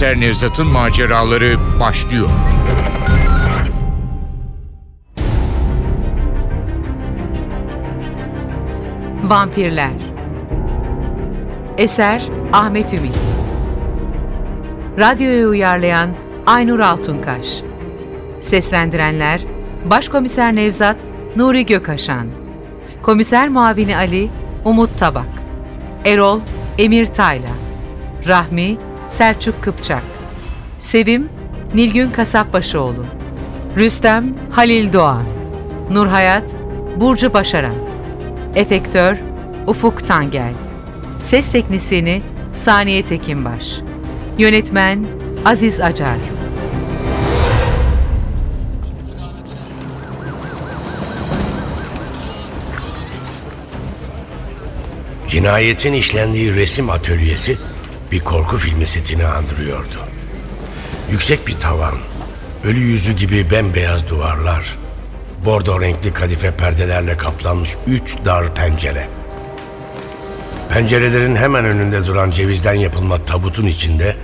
Başkomiser Nevzat'ın maceraları başlıyor. Vampirler. Eser Ahmet Ümit. Radyoya uyarlayan Aynur Altunkaş. Seslendirenler Başkomiser Nevzat Nuri Gökaşan Komiser Muavini Ali Umut Tabak. Erol Emir Tayla. Rahmi Selçuk Kıpçak. Sevim Nilgün Kasapbaşıoğlu Rüstem Halil Doğan. Nurhayat Burcu Başaran. Efektör Ufuk Tangel. Ses Teknisini Saniye Tekinbaş. Yönetmen Aziz Acar. Cinayetin işlendiği resim atölyesi bir korku filmi setini andırıyordu. Yüksek bir tavan, ölü yüzü gibi bembeyaz duvarlar, bordo renkli kadife perdelerle kaplanmış üç dar pencere. Pencerelerin hemen önünde duran cevizden yapılma tabutun içinde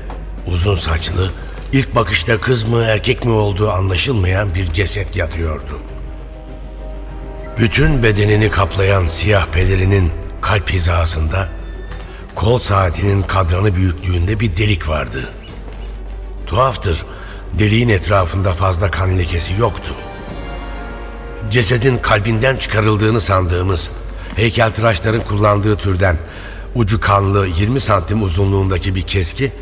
uzun saçlı, ilk bakışta kız mı erkek mi olduğu anlaşılmayan bir ceset yatıyordu. Bütün bedenini kaplayan siyah pelerinin kalp hizasında kol saatinin kadranı büyüklüğünde bir delik vardı. Tuhaftır, deliğin etrafında fazla kan lekesi yoktu. Cesedin kalbinden çıkarıldığını sandığımız heykeltıraşların kullandığı türden ucu kanlı 20 santim uzunluğundaki bir keski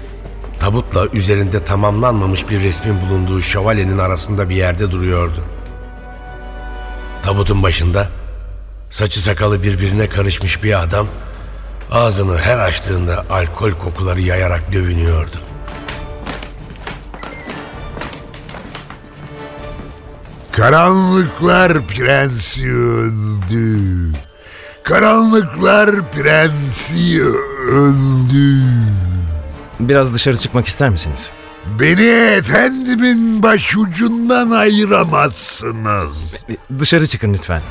tabutla üzerinde tamamlanmamış bir resmin bulunduğu şövalyenin arasında bir yerde duruyordu. Tabutun başında saçı sakalı birbirine karışmış bir adam ağzını her açtığında alkol kokuları yayarak dövünüyordu. Karanlıklar Prensi öldü. Karanlıklar Prensi öldü. Biraz dışarı çıkmak ister misiniz? Beni efendimin başucundan ayıramazsınız. Dışarı çıkın lütfen.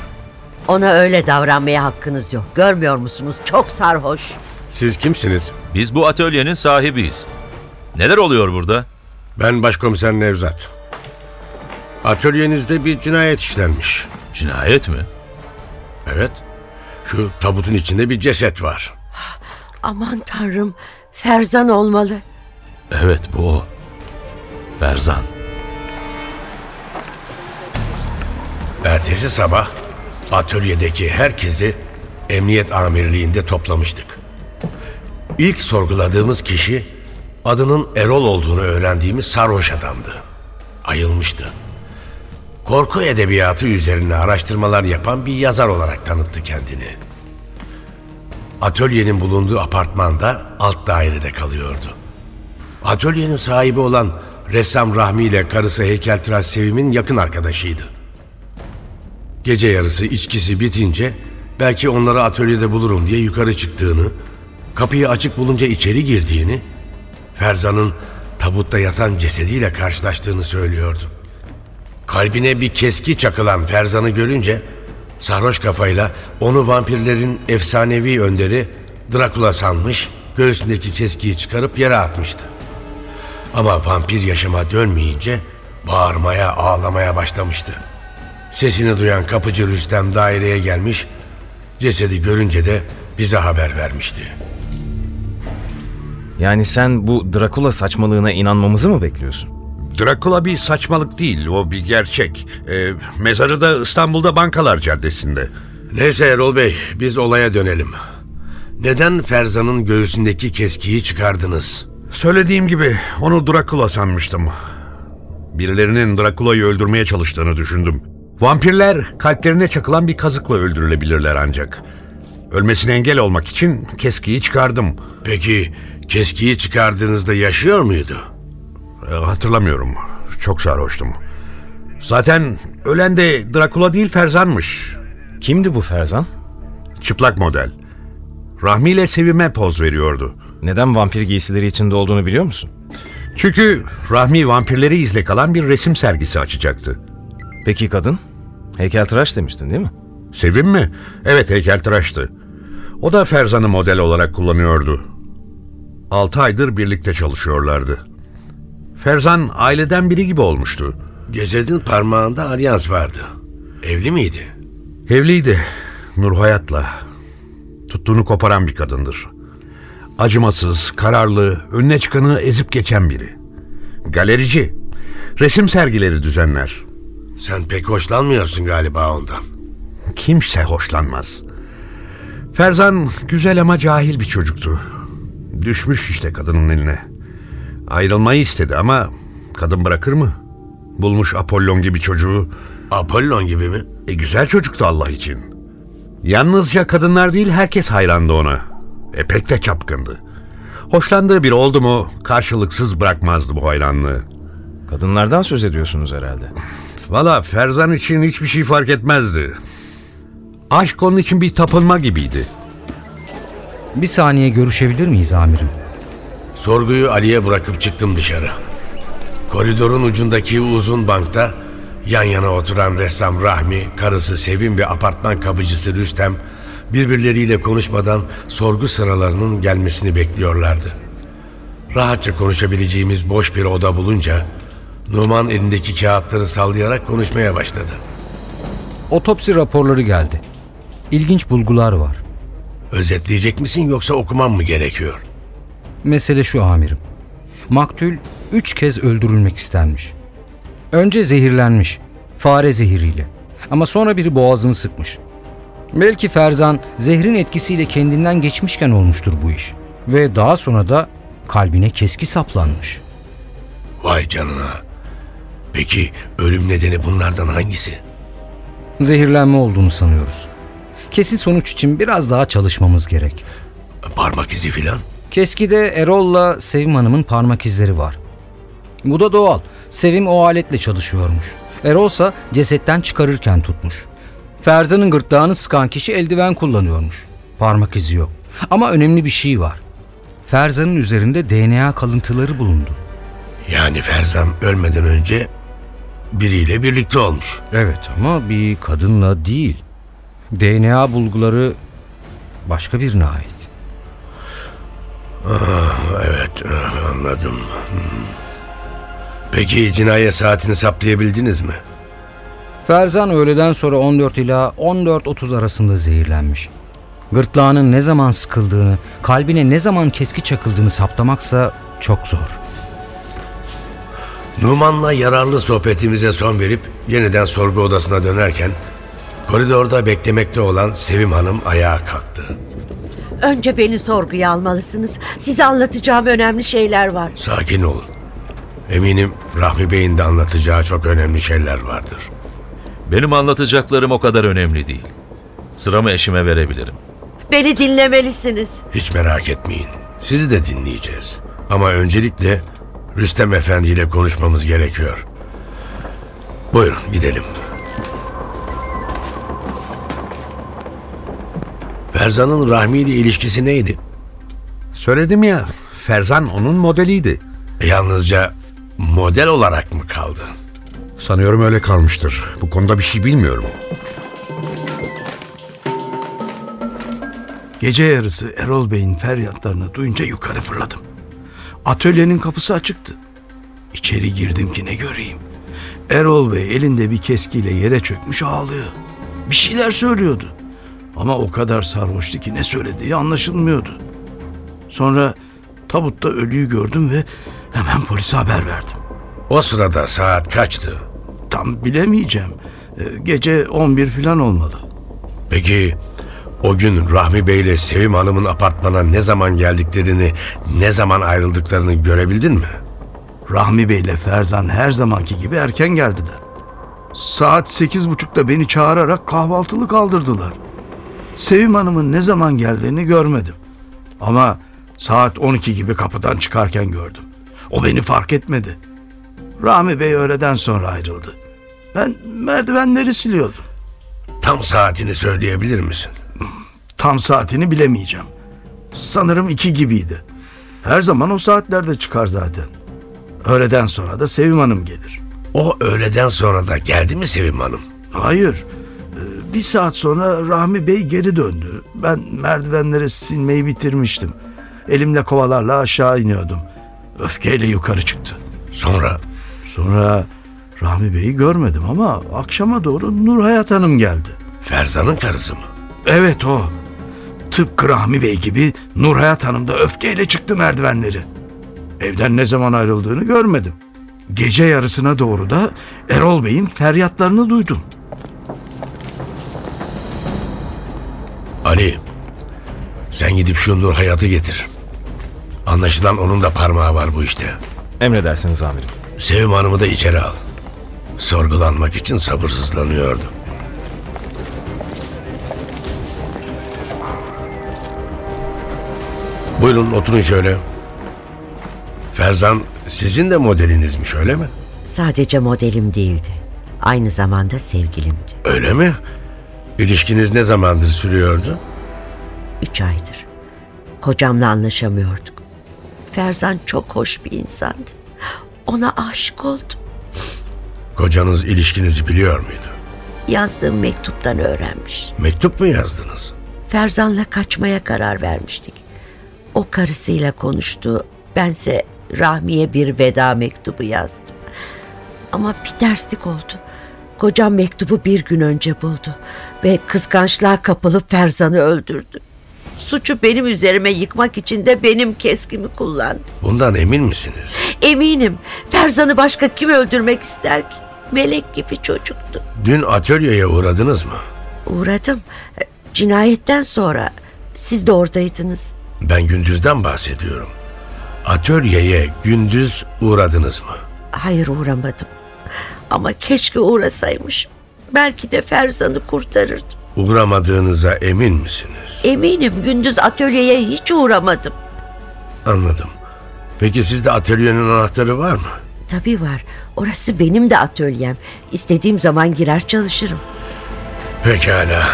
Ona öyle davranmaya hakkınız yok. Görmüyor musunuz? Çok sarhoş. Siz kimsiniz? Biz bu atölyenin sahibiyiz. Neler oluyor burada? Ben başkomiser Nevzat. Atölyenizde bir cinayet işlenmiş. Cinayet mi? Evet. Şu tabutun içinde bir ceset var. Aman tanrım. Ferzan olmalı. Evet bu o. Ferzan. Ertesi sabah atölyedeki herkesi emniyet amirliğinde toplamıştık. İlk sorguladığımız kişi adının Erol olduğunu öğrendiğimiz sarhoş adamdı. Ayılmıştı. Korku edebiyatı üzerine araştırmalar yapan bir yazar olarak tanıttı kendini. Atölyenin bulunduğu apartmanda alt dairede kalıyordu. Atölyenin sahibi olan ressam Rahmi ile karısı heykeltıraş Sevim'in yakın arkadaşıydı. Gece yarısı içkisi bitince belki onları atölyede bulurum diye yukarı çıktığını, kapıyı açık bulunca içeri girdiğini, Ferzan'ın tabutta yatan cesediyle karşılaştığını söylüyordu. Kalbine bir keski çakılan Ferzan'ı görünce sarhoş kafayla onu vampirlerin efsanevi önderi Drakula sanmış, göğsündeki keskiyi çıkarıp yere atmıştı. Ama vampir yaşama dönmeyince bağırmaya, ağlamaya başlamıştı. Sesini duyan kapıcı Rüstem daireye gelmiş, cesedi görünce de bize haber vermişti. Yani sen bu Drakula saçmalığına inanmamızı mı bekliyorsun? Drakula bir saçmalık değil, o bir gerçek. Ee, mezarı da İstanbul'da Bankalar Caddesi'nde. Neyse Erol Bey, biz olaya dönelim. Neden Ferzan'ın göğsündeki keskiyi çıkardınız? Söylediğim gibi onu Drakula sanmıştım. Birilerinin Drakula'yı öldürmeye çalıştığını düşündüm. Vampirler kalplerine çakılan bir kazıkla öldürülebilirler ancak. Ölmesine engel olmak için keskiyi çıkardım. Peki keskiyi çıkardığınızda yaşıyor muydu? Ee, hatırlamıyorum. Çok sarhoştum. Zaten ölen de Drakula değil Ferzan'mış. Kimdi bu Ferzan? Çıplak model. Rahmi ile Sevim'e poz veriyordu. Neden vampir giysileri içinde olduğunu biliyor musun? Çünkü Rahmi vampirleri izle kalan bir resim sergisi açacaktı. Peki kadın? Heykeltıraş demiştin değil mi? Sevim mi? Evet heykeltıraştı. O da Ferzan'ı model olarak kullanıyordu. Altı aydır birlikte çalışıyorlardı. Ferzan aileden biri gibi olmuştu. Cesedin parmağında alyans vardı. Evli miydi? Evliydi. Nur Hayat'la. Tuttuğunu koparan bir kadındır. Acımasız, kararlı, önüne çıkanı ezip geçen biri. Galerici. Resim sergileri düzenler. Sen pek hoşlanmıyorsun galiba ondan. Kimse hoşlanmaz. Ferzan güzel ama cahil bir çocuktu. Düşmüş işte kadının eline. Ayrılmayı istedi ama kadın bırakır mı? Bulmuş Apollon gibi çocuğu. Apollon gibi mi? E güzel çocuktu Allah için. Yalnızca kadınlar değil herkes hayrandı ona. E pek de çapkındı. Hoşlandığı biri oldu mu karşılıksız bırakmazdı bu hayranlığı. Kadınlardan söz ediyorsunuz herhalde. Valla Ferzan için hiçbir şey fark etmezdi. Aşk onun için bir tapınma gibiydi. Bir saniye görüşebilir miyiz amirim? Sorguyu Ali'ye bırakıp çıktım dışarı. Koridorun ucundaki uzun bankta yan yana oturan ressam Rahmi, karısı Sevim ve apartman kapıcısı Rüstem birbirleriyle konuşmadan sorgu sıralarının gelmesini bekliyorlardı. Rahatça konuşabileceğimiz boş bir oda bulunca Numan elindeki kağıtları sallayarak konuşmaya başladı. Otopsi raporları geldi. İlginç bulgular var. Özetleyecek misin yoksa okumam mı gerekiyor? Mesele şu amirim. Maktul üç kez öldürülmek istenmiş. Önce zehirlenmiş. Fare zehiriyle. Ama sonra biri boğazını sıkmış. Belki Ferzan zehrin etkisiyle kendinden geçmişken olmuştur bu iş. Ve daha sonra da kalbine keski saplanmış. Vay canına. Peki ölüm nedeni bunlardan hangisi? Zehirlenme olduğunu sanıyoruz. Kesin sonuç için biraz daha çalışmamız gerek. Parmak izi filan? Keskide Erol'la Sevim Hanım'ın parmak izleri var. Bu da doğal. Sevim o aletle çalışıyormuş. Erol ise cesetten çıkarırken tutmuş. Ferzan'ın gırtlağını sıkan kişi eldiven kullanıyormuş. Parmak izi yok. Ama önemli bir şey var. Ferzan'ın üzerinde DNA kalıntıları bulundu. Yani Ferzan ölmeden önce biriyle birlikte olmuş. Evet ama bir kadınla değil. DNA bulguları başka birine ait. Evet anladım. Hmm. Peki cinayet saatini saptayabildiniz mi? Ferzan öğleden sonra 14 ila 14.30 arasında zehirlenmiş. Gırtlağının ne zaman sıkıldığını, kalbine ne zaman keski çakıldığını saptamaksa çok zor. Numan'la yararlı sohbetimize son verip yeniden sorgu odasına dönerken koridorda beklemekte olan Sevim Hanım ayağa kalktı. Önce beni sorguya almalısınız. Size anlatacağım önemli şeyler var. Sakin olun. Eminim Rahmi Bey'in de anlatacağı çok önemli şeyler vardır. Benim anlatacaklarım o kadar önemli değil. Sıramı eşime verebilirim. Beni dinlemelisiniz. Hiç merak etmeyin. Sizi de dinleyeceğiz. Ama öncelikle Rüstem Efendi ile konuşmamız gerekiyor. Buyurun gidelim. Ferzan'ın Rahmi ile ilişkisi neydi? Söyledim ya Ferzan onun modeliydi. Yalnızca model olarak mı kaldı? Sanıyorum öyle kalmıştır. Bu konuda bir şey bilmiyorum. Gece yarısı Erol Bey'in feryatlarını duyunca yukarı fırladım. Atölyenin kapısı açıktı. İçeri girdim ki ne göreyim. Erol Bey elinde bir keskiyle yere çökmüş ağlıyor. Bir şeyler söylüyordu. Ama o kadar sarhoştu ki ne söylediği anlaşılmıyordu. Sonra tabutta ölüyü gördüm ve hemen polise haber verdim. O sırada saat kaçtı? Tam bilemeyeceğim. Ee, Gece 11 falan olmalı. Peki o gün Rahmi Bey ile Sevim Hanım'ın apartmana ne zaman geldiklerini, ne zaman ayrıldıklarını görebildin mi? Rahmi Bey ile Ferzan her zamanki gibi erken geldiler. Saat sekiz buçukta beni çağırarak kahvaltılık kaldırdılar. Sevim Hanım'ın ne zaman geldiğini görmedim. Ama saat 12 gibi kapıdan çıkarken gördüm. O beni fark etmedi. Rahmi Bey öğleden sonra ayrıldı. Ben merdivenleri siliyordum. Tam saatini söyleyebilir misin? Tam saatini bilemeyeceğim. Sanırım iki gibiydi. Her zaman o saatlerde çıkar zaten. Öğleden sonra da Sevim Hanım gelir. O öğleden sonra da geldi mi Sevim Hanım? Hayır. Ee, Bir saat sonra Rahmi Bey geri döndü. Ben merdivenleri silmeyi bitirmiştim. Elimle kovalarla aşağı iniyordum. Öfkeyle yukarı çıktı. Sonra Sonra Rahmi Bey'i görmedim ama akşama doğru Nur Hayat Hanım geldi. Ferzan'ın karısı mı? Evet o. Tıpkı Rahmi Bey gibi Nur Hayat Hanım da öfkeyle çıktı merdivenleri. Evden ne zaman ayrıldığını görmedim. Gece yarısına doğru da Erol Bey'in feryatlarını duydum. Ali, sen gidip şu Nur Hayat'ı getir. Anlaşılan onun da parmağı var bu işte. Emredersiniz amirim. Sevim Hanım'ı da içeri al. Sorgulanmak için sabırsızlanıyordu. Buyurun oturun şöyle. Ferzan sizin de modelinizmiş öyle mi? Sadece modelim değildi. Aynı zamanda sevgilimdi. Öyle mi? İlişkiniz ne zamandır sürüyordu? Üç aydır. Kocamla anlaşamıyorduk. Ferzan çok hoş bir insandı. Ona aşık oldum. Kocanız ilişkinizi biliyor muydu? Yazdığım mektuptan öğrenmiş. Mektup mu yazdınız? Ferzan'la kaçmaya karar vermiştik. O karısıyla konuştu. Bense Rahmi'ye bir veda mektubu yazdım. Ama bir terslik oldu. Kocam mektubu bir gün önce buldu ve kıskançlığa kapılıp Ferzan'ı öldürdü. Suçu benim üzerime yıkmak için de benim keskimi kullandı. Bundan emin misiniz? Eminim Ferzan'ı başka kim öldürmek ister ki? Melek gibi çocuktu. Dün atölyeye uğradınız mı? Uğradım. Cinayetten sonra siz de oradaydınız. Ben gündüzden bahsediyorum. Atölyeye gündüz uğradınız mı? Hayır uğramadım. Ama keşke uğrasaymışım. Belki de Ferzan'ı kurtarırdım. Uğramadığınıza emin misiniz? Eminim gündüz atölyeye hiç uğramadım. Anladım. Peki sizde atölyenin anahtarı var mı? Tabii var. Orası benim de atölyem. İstediğim zaman girer çalışırım. Pekala.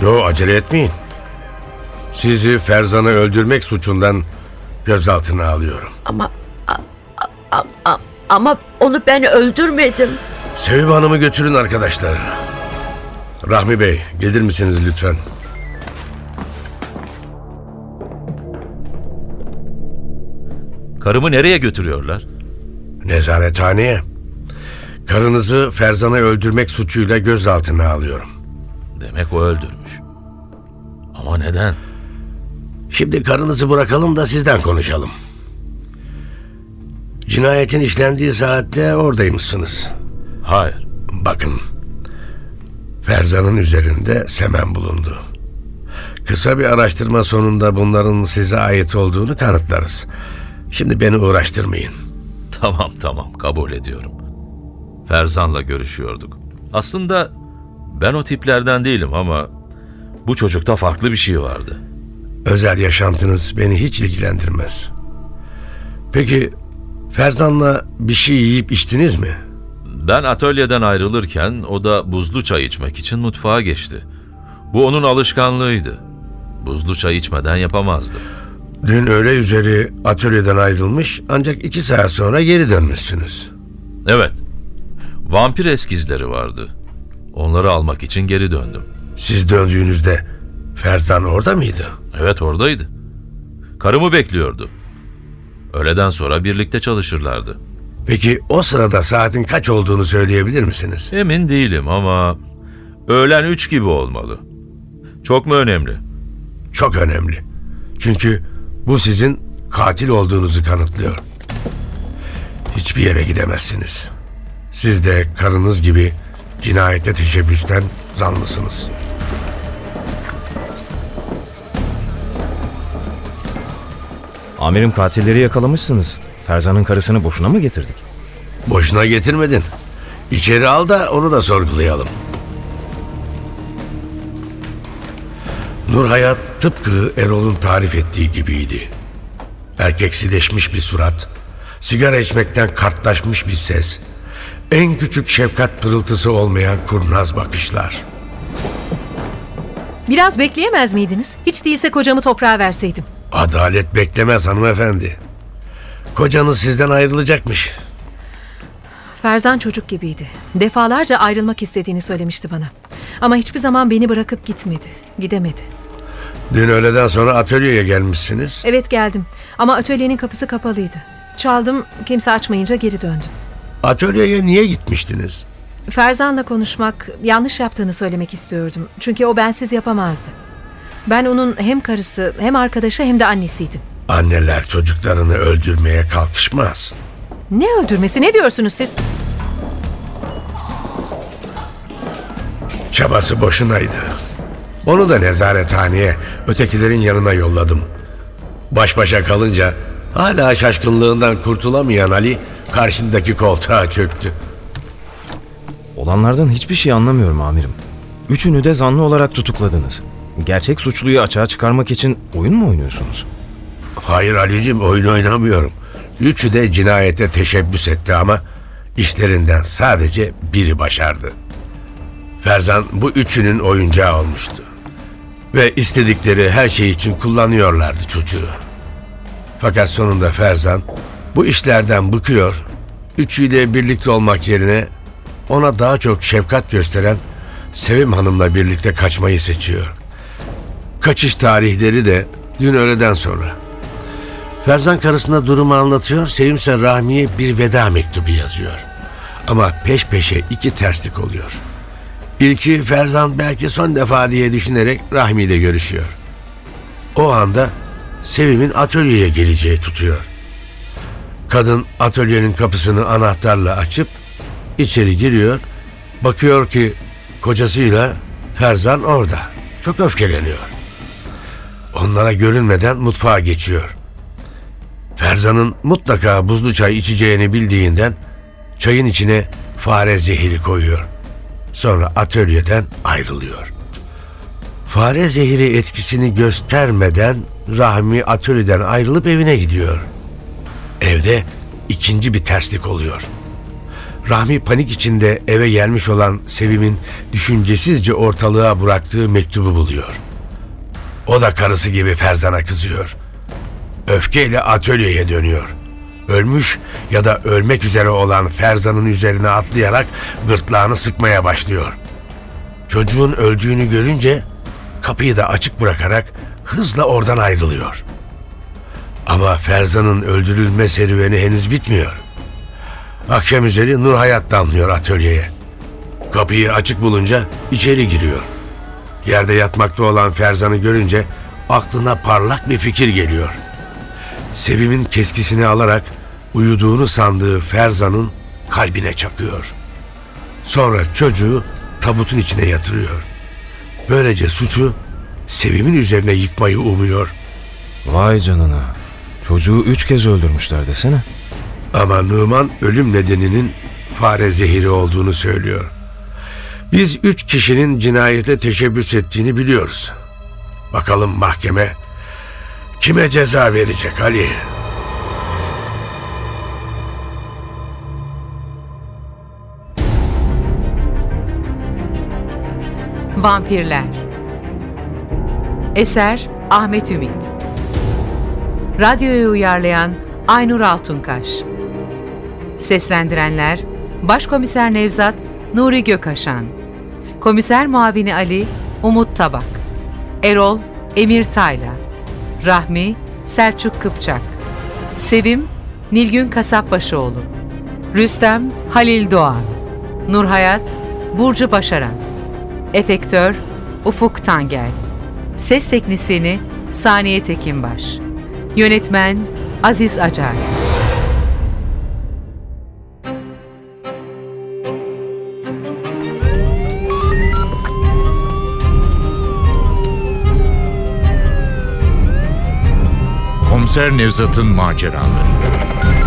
Yo acele etmeyin. Sizi Ferzan'ı öldürmek suçundan gözaltına alıyorum. Ama a- a- ama onu ben öldürmedim. Sevim Hanım'ı götürün arkadaşlar. Rahmi Bey gelir misiniz lütfen? Karımı nereye götürüyorlar? Nezarethaneye. Karınızı Ferzan'ı öldürmek suçuyla gözaltına alıyorum. Demek o öldürmüş. Ama neden? Şimdi karınızı bırakalım da sizden konuşalım. Cinayetin işlendiği saatte oradaymışsınız. Hayır. Bakın. Ferzan'ın üzerinde semen bulundu. Kısa bir araştırma sonunda bunların size ait olduğunu kanıtlarız. Şimdi beni uğraştırmayın. Tamam tamam kabul ediyorum. Ferzan'la görüşüyorduk. Aslında ben o tiplerden değilim ama bu çocukta farklı bir şey vardı. Özel yaşantınız beni hiç ilgilendirmez. Peki Ferzan'la bir şey yiyip içtiniz mi? Ben atölyeden ayrılırken o da buzlu çay içmek için mutfağa geçti. Bu onun alışkanlığıydı. Buzlu çay içmeden yapamazdı. Dün öğle üzeri atölyeden ayrılmış ancak iki saat sonra geri dönmüşsünüz. Evet. Vampir eskizleri vardı. Onları almak için geri döndüm. Siz döndüğünüzde Ferzan orada mıydı? Evet oradaydı. Karımı bekliyordu. Öğleden sonra birlikte çalışırlardı. Peki o sırada saatin kaç olduğunu söyleyebilir misiniz? Emin değilim ama öğlen üç gibi olmalı. Çok mu önemli? Çok önemli. Çünkü bu sizin katil olduğunuzu kanıtlıyor. Hiçbir yere gidemezsiniz. Siz de karınız gibi cinayete teşebbüsten zanlısınız. Amirim katilleri yakalamışsınız. Ferzan'ın karısını boşuna mı getirdik? Boşuna getirmedin. İçeri al da onu da sorgulayalım. Nur Hayat tıpkı Erol'un tarif ettiği gibiydi. Erkeksileşmiş bir surat, sigara içmekten kartlaşmış bir ses, en küçük şefkat pırıltısı olmayan kurnaz bakışlar. Biraz bekleyemez miydiniz? Hiç değilse kocamı toprağa verseydim. Adalet beklemez hanımefendi. Kocanız sizden ayrılacakmış. Ferzan çocuk gibiydi. Defalarca ayrılmak istediğini söylemişti bana. Ama hiçbir zaman beni bırakıp gitmedi. Gidemedi. Dün öğleden sonra atölyeye gelmişsiniz. Evet geldim ama atölyenin kapısı kapalıydı. Çaldım, kimse açmayınca geri döndüm. Atölyeye niye gitmiştiniz? Ferzan'la konuşmak, yanlış yaptığını söylemek istiyordum. Çünkü o bensiz yapamazdı. Ben onun hem karısı, hem arkadaşı hem de annesiydim. Anneler çocuklarını öldürmeye kalkışmaz. Ne öldürmesi, ne diyorsunuz siz? Çabası boşunaydı. Onu da nezarethaneye, ötekilerin yanına yolladım. Baş başa kalınca hala şaşkınlığından kurtulamayan Ali karşındaki koltuğa çöktü. Olanlardan hiçbir şey anlamıyorum amirim. Üçünü de zanlı olarak tutukladınız. Gerçek suçluyu açığa çıkarmak için oyun mu oynuyorsunuz? Hayır Ali'cim oyun oynamıyorum. Üçü de cinayete teşebbüs etti ama işlerinden sadece biri başardı. Ferzan bu üçünün oyuncağı olmuştu. Ve istedikleri her şey için kullanıyorlardı çocuğu. Fakat sonunda Ferzan bu işlerden bıkıyor, üçüyle birlikte olmak yerine ona daha çok şefkat gösteren Sevim Hanım'la birlikte kaçmayı seçiyor. Kaçış tarihleri de dün öğleden sonra. Ferzan karısına durumu anlatıyor, Sevimse Rahmi'ye bir veda mektubu yazıyor. Ama peş peşe iki terslik oluyor. İlki Ferzan belki son defa diye düşünerek Rahmi ile görüşüyor. O anda Sevim'in atölyeye geleceği tutuyor. Kadın atölyenin kapısını anahtarla açıp içeri giriyor. Bakıyor ki kocasıyla Ferzan orada. Çok öfkeleniyor. Onlara görünmeden mutfağa geçiyor. Ferzan'ın mutlaka buzlu çay içeceğini bildiğinden çayın içine fare zehiri koyuyor. Sonra atölyeden ayrılıyor. Fare zehiri etkisini göstermeden Rahmi atölyeden ayrılıp evine gidiyor. Evde ikinci bir terslik oluyor. Rahmi panik içinde eve gelmiş olan Sevim'in düşüncesizce ortalığa bıraktığı mektubu buluyor. O da karısı gibi Ferzan'a kızıyor. Öfkeyle atölyeye dönüyor. Ölmüş ya da ölmek üzere olan Ferzan'ın üzerine atlayarak gırtlağını sıkmaya başlıyor. Çocuğun öldüğünü görünce kapıyı da açık bırakarak hızla oradan ayrılıyor. Ama Ferzan'ın öldürülme serüveni henüz bitmiyor. Akşam üzeri Nur Hayat damlıyor atölyeye. Kapıyı açık bulunca içeri giriyor. Yerde yatmakta olan Ferzan'ı görünce aklına parlak bir fikir geliyor. Sevim'in keskisini alarak uyuduğunu sandığı Ferzan'ın kalbine çakıyor. Sonra çocuğu tabutun içine yatırıyor. Böylece suçu Sevim'in üzerine yıkmayı umuyor. Vay canına. Çocuğu üç kez öldürmüşler desene. Ama Numan ölüm nedeninin fare zehiri olduğunu söylüyor. Biz üç kişinin cinayete teşebbüs ettiğini biliyoruz. Bakalım mahkeme kime ceza verecek Ali? Vampirler Eser Ahmet Ümit Radyoyu uyarlayan Aynur Altunkaş Seslendirenler Başkomiser Nevzat Nuri Gökaşan Komiser Muavini Ali Umut Tabak Erol Emir Tayla Rahmi Selçuk Kıpçak Sevim Nilgün Kasapbaşıoğlu Rüstem Halil Doğan Nurhayat Burcu Başaran Efektör Ufuk Tangel Ses Teknisini Saniye Tekinbaş Yönetmen Aziz Acar Komiser Nevzat'ın maceraları.